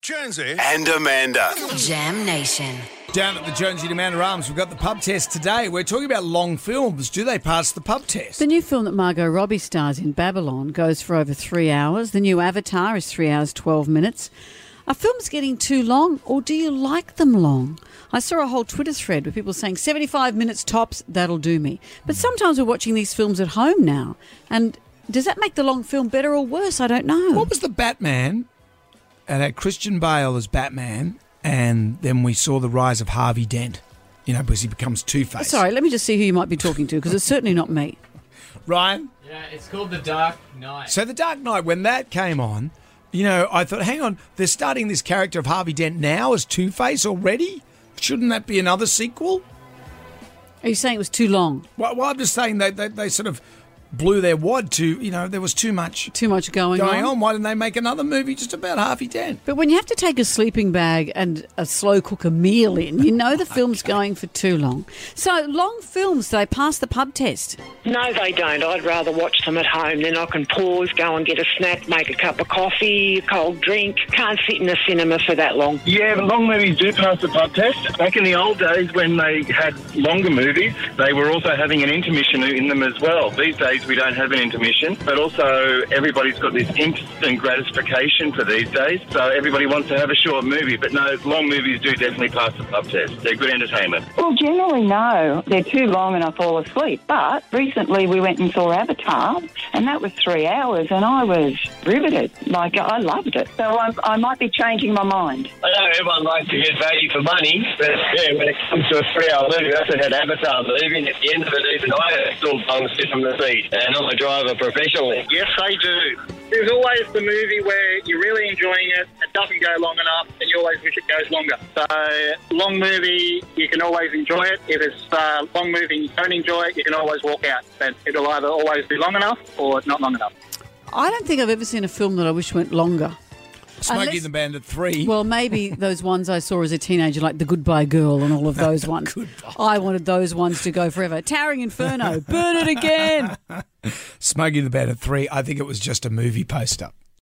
Jonesy. and Amanda. Jam Nation. Down at the Jonesy and Amanda Arms, we've got the pub test today. We're talking about long films. Do they pass the pub test? The new film that Margot Robbie stars in, Babylon, goes for over three hours. The new Avatar is three hours, 12 minutes. Are films getting too long, or do you like them long? I saw a whole Twitter thread with people saying 75 minutes tops, that'll do me. But hmm. sometimes we're watching these films at home now. And does that make the long film better or worse? I don't know. What was the Batman? And had Christian Bale as Batman, and then we saw the rise of Harvey Dent. You know, because he becomes Two Face. Sorry, let me just see who you might be talking to because it's certainly not me. Ryan. Yeah, it's called The Dark Knight. So the Dark Knight, when that came on, you know, I thought, hang on, they're starting this character of Harvey Dent now as Two Face already. Shouldn't that be another sequel? Are you saying it was too long? Well, well I'm just saying they, they they sort of blew their wad to you know there was too much Too much going, going on. Why didn't they make another movie just about Harvey Dent? But when you have to take a sleeping bag and a slow cook a meal in, you know the film's going for too long. So long films, they pass the pub test. No, they don't. I'd rather watch them at home. Then I can pause, go and get a snack, make a cup of coffee, a cold drink. Can't sit in the cinema for that long. Yeah, but long movies do pass the pub test. Back in the old days when they had longer movies, they were also having an intermission in them as well. These days we don't have an intermission, but also everybody's got this instant gratification for these days. So everybody wants to have a short movie, but no, long movies do definitely pass the pub test. They're good entertainment. Well, generally, no. They're too long and I fall asleep. But recently we went and saw Avatar, and that was three hours, and I was riveted. Like, I loved it. So I, I might be changing my mind. I know everyone likes to get value for money, but yeah, when it comes to a three-hour movie, that's what had Avatar movie. and At the end of it, even I still bum sit from the seat, and I'm a driver professionally. Yes, they do. There's always the movie where you're really enjoying it, it doesn't go long enough, and you always wish it goes longer. So, long movie, you can always enjoy it. If it's a long movie and you don't enjoy it, you can always walk out. But it'll either always be long enough or not long enough. I don't think I've ever seen a film that I wish went longer. Smokey Unless- and the Bandit three. Well, maybe those ones I saw as a teenager, like The Goodbye Girl and all of those ones. I wanted those ones to go forever. Towering Inferno, burn it again. Smokey the Bandit three. I think it was just a movie poster.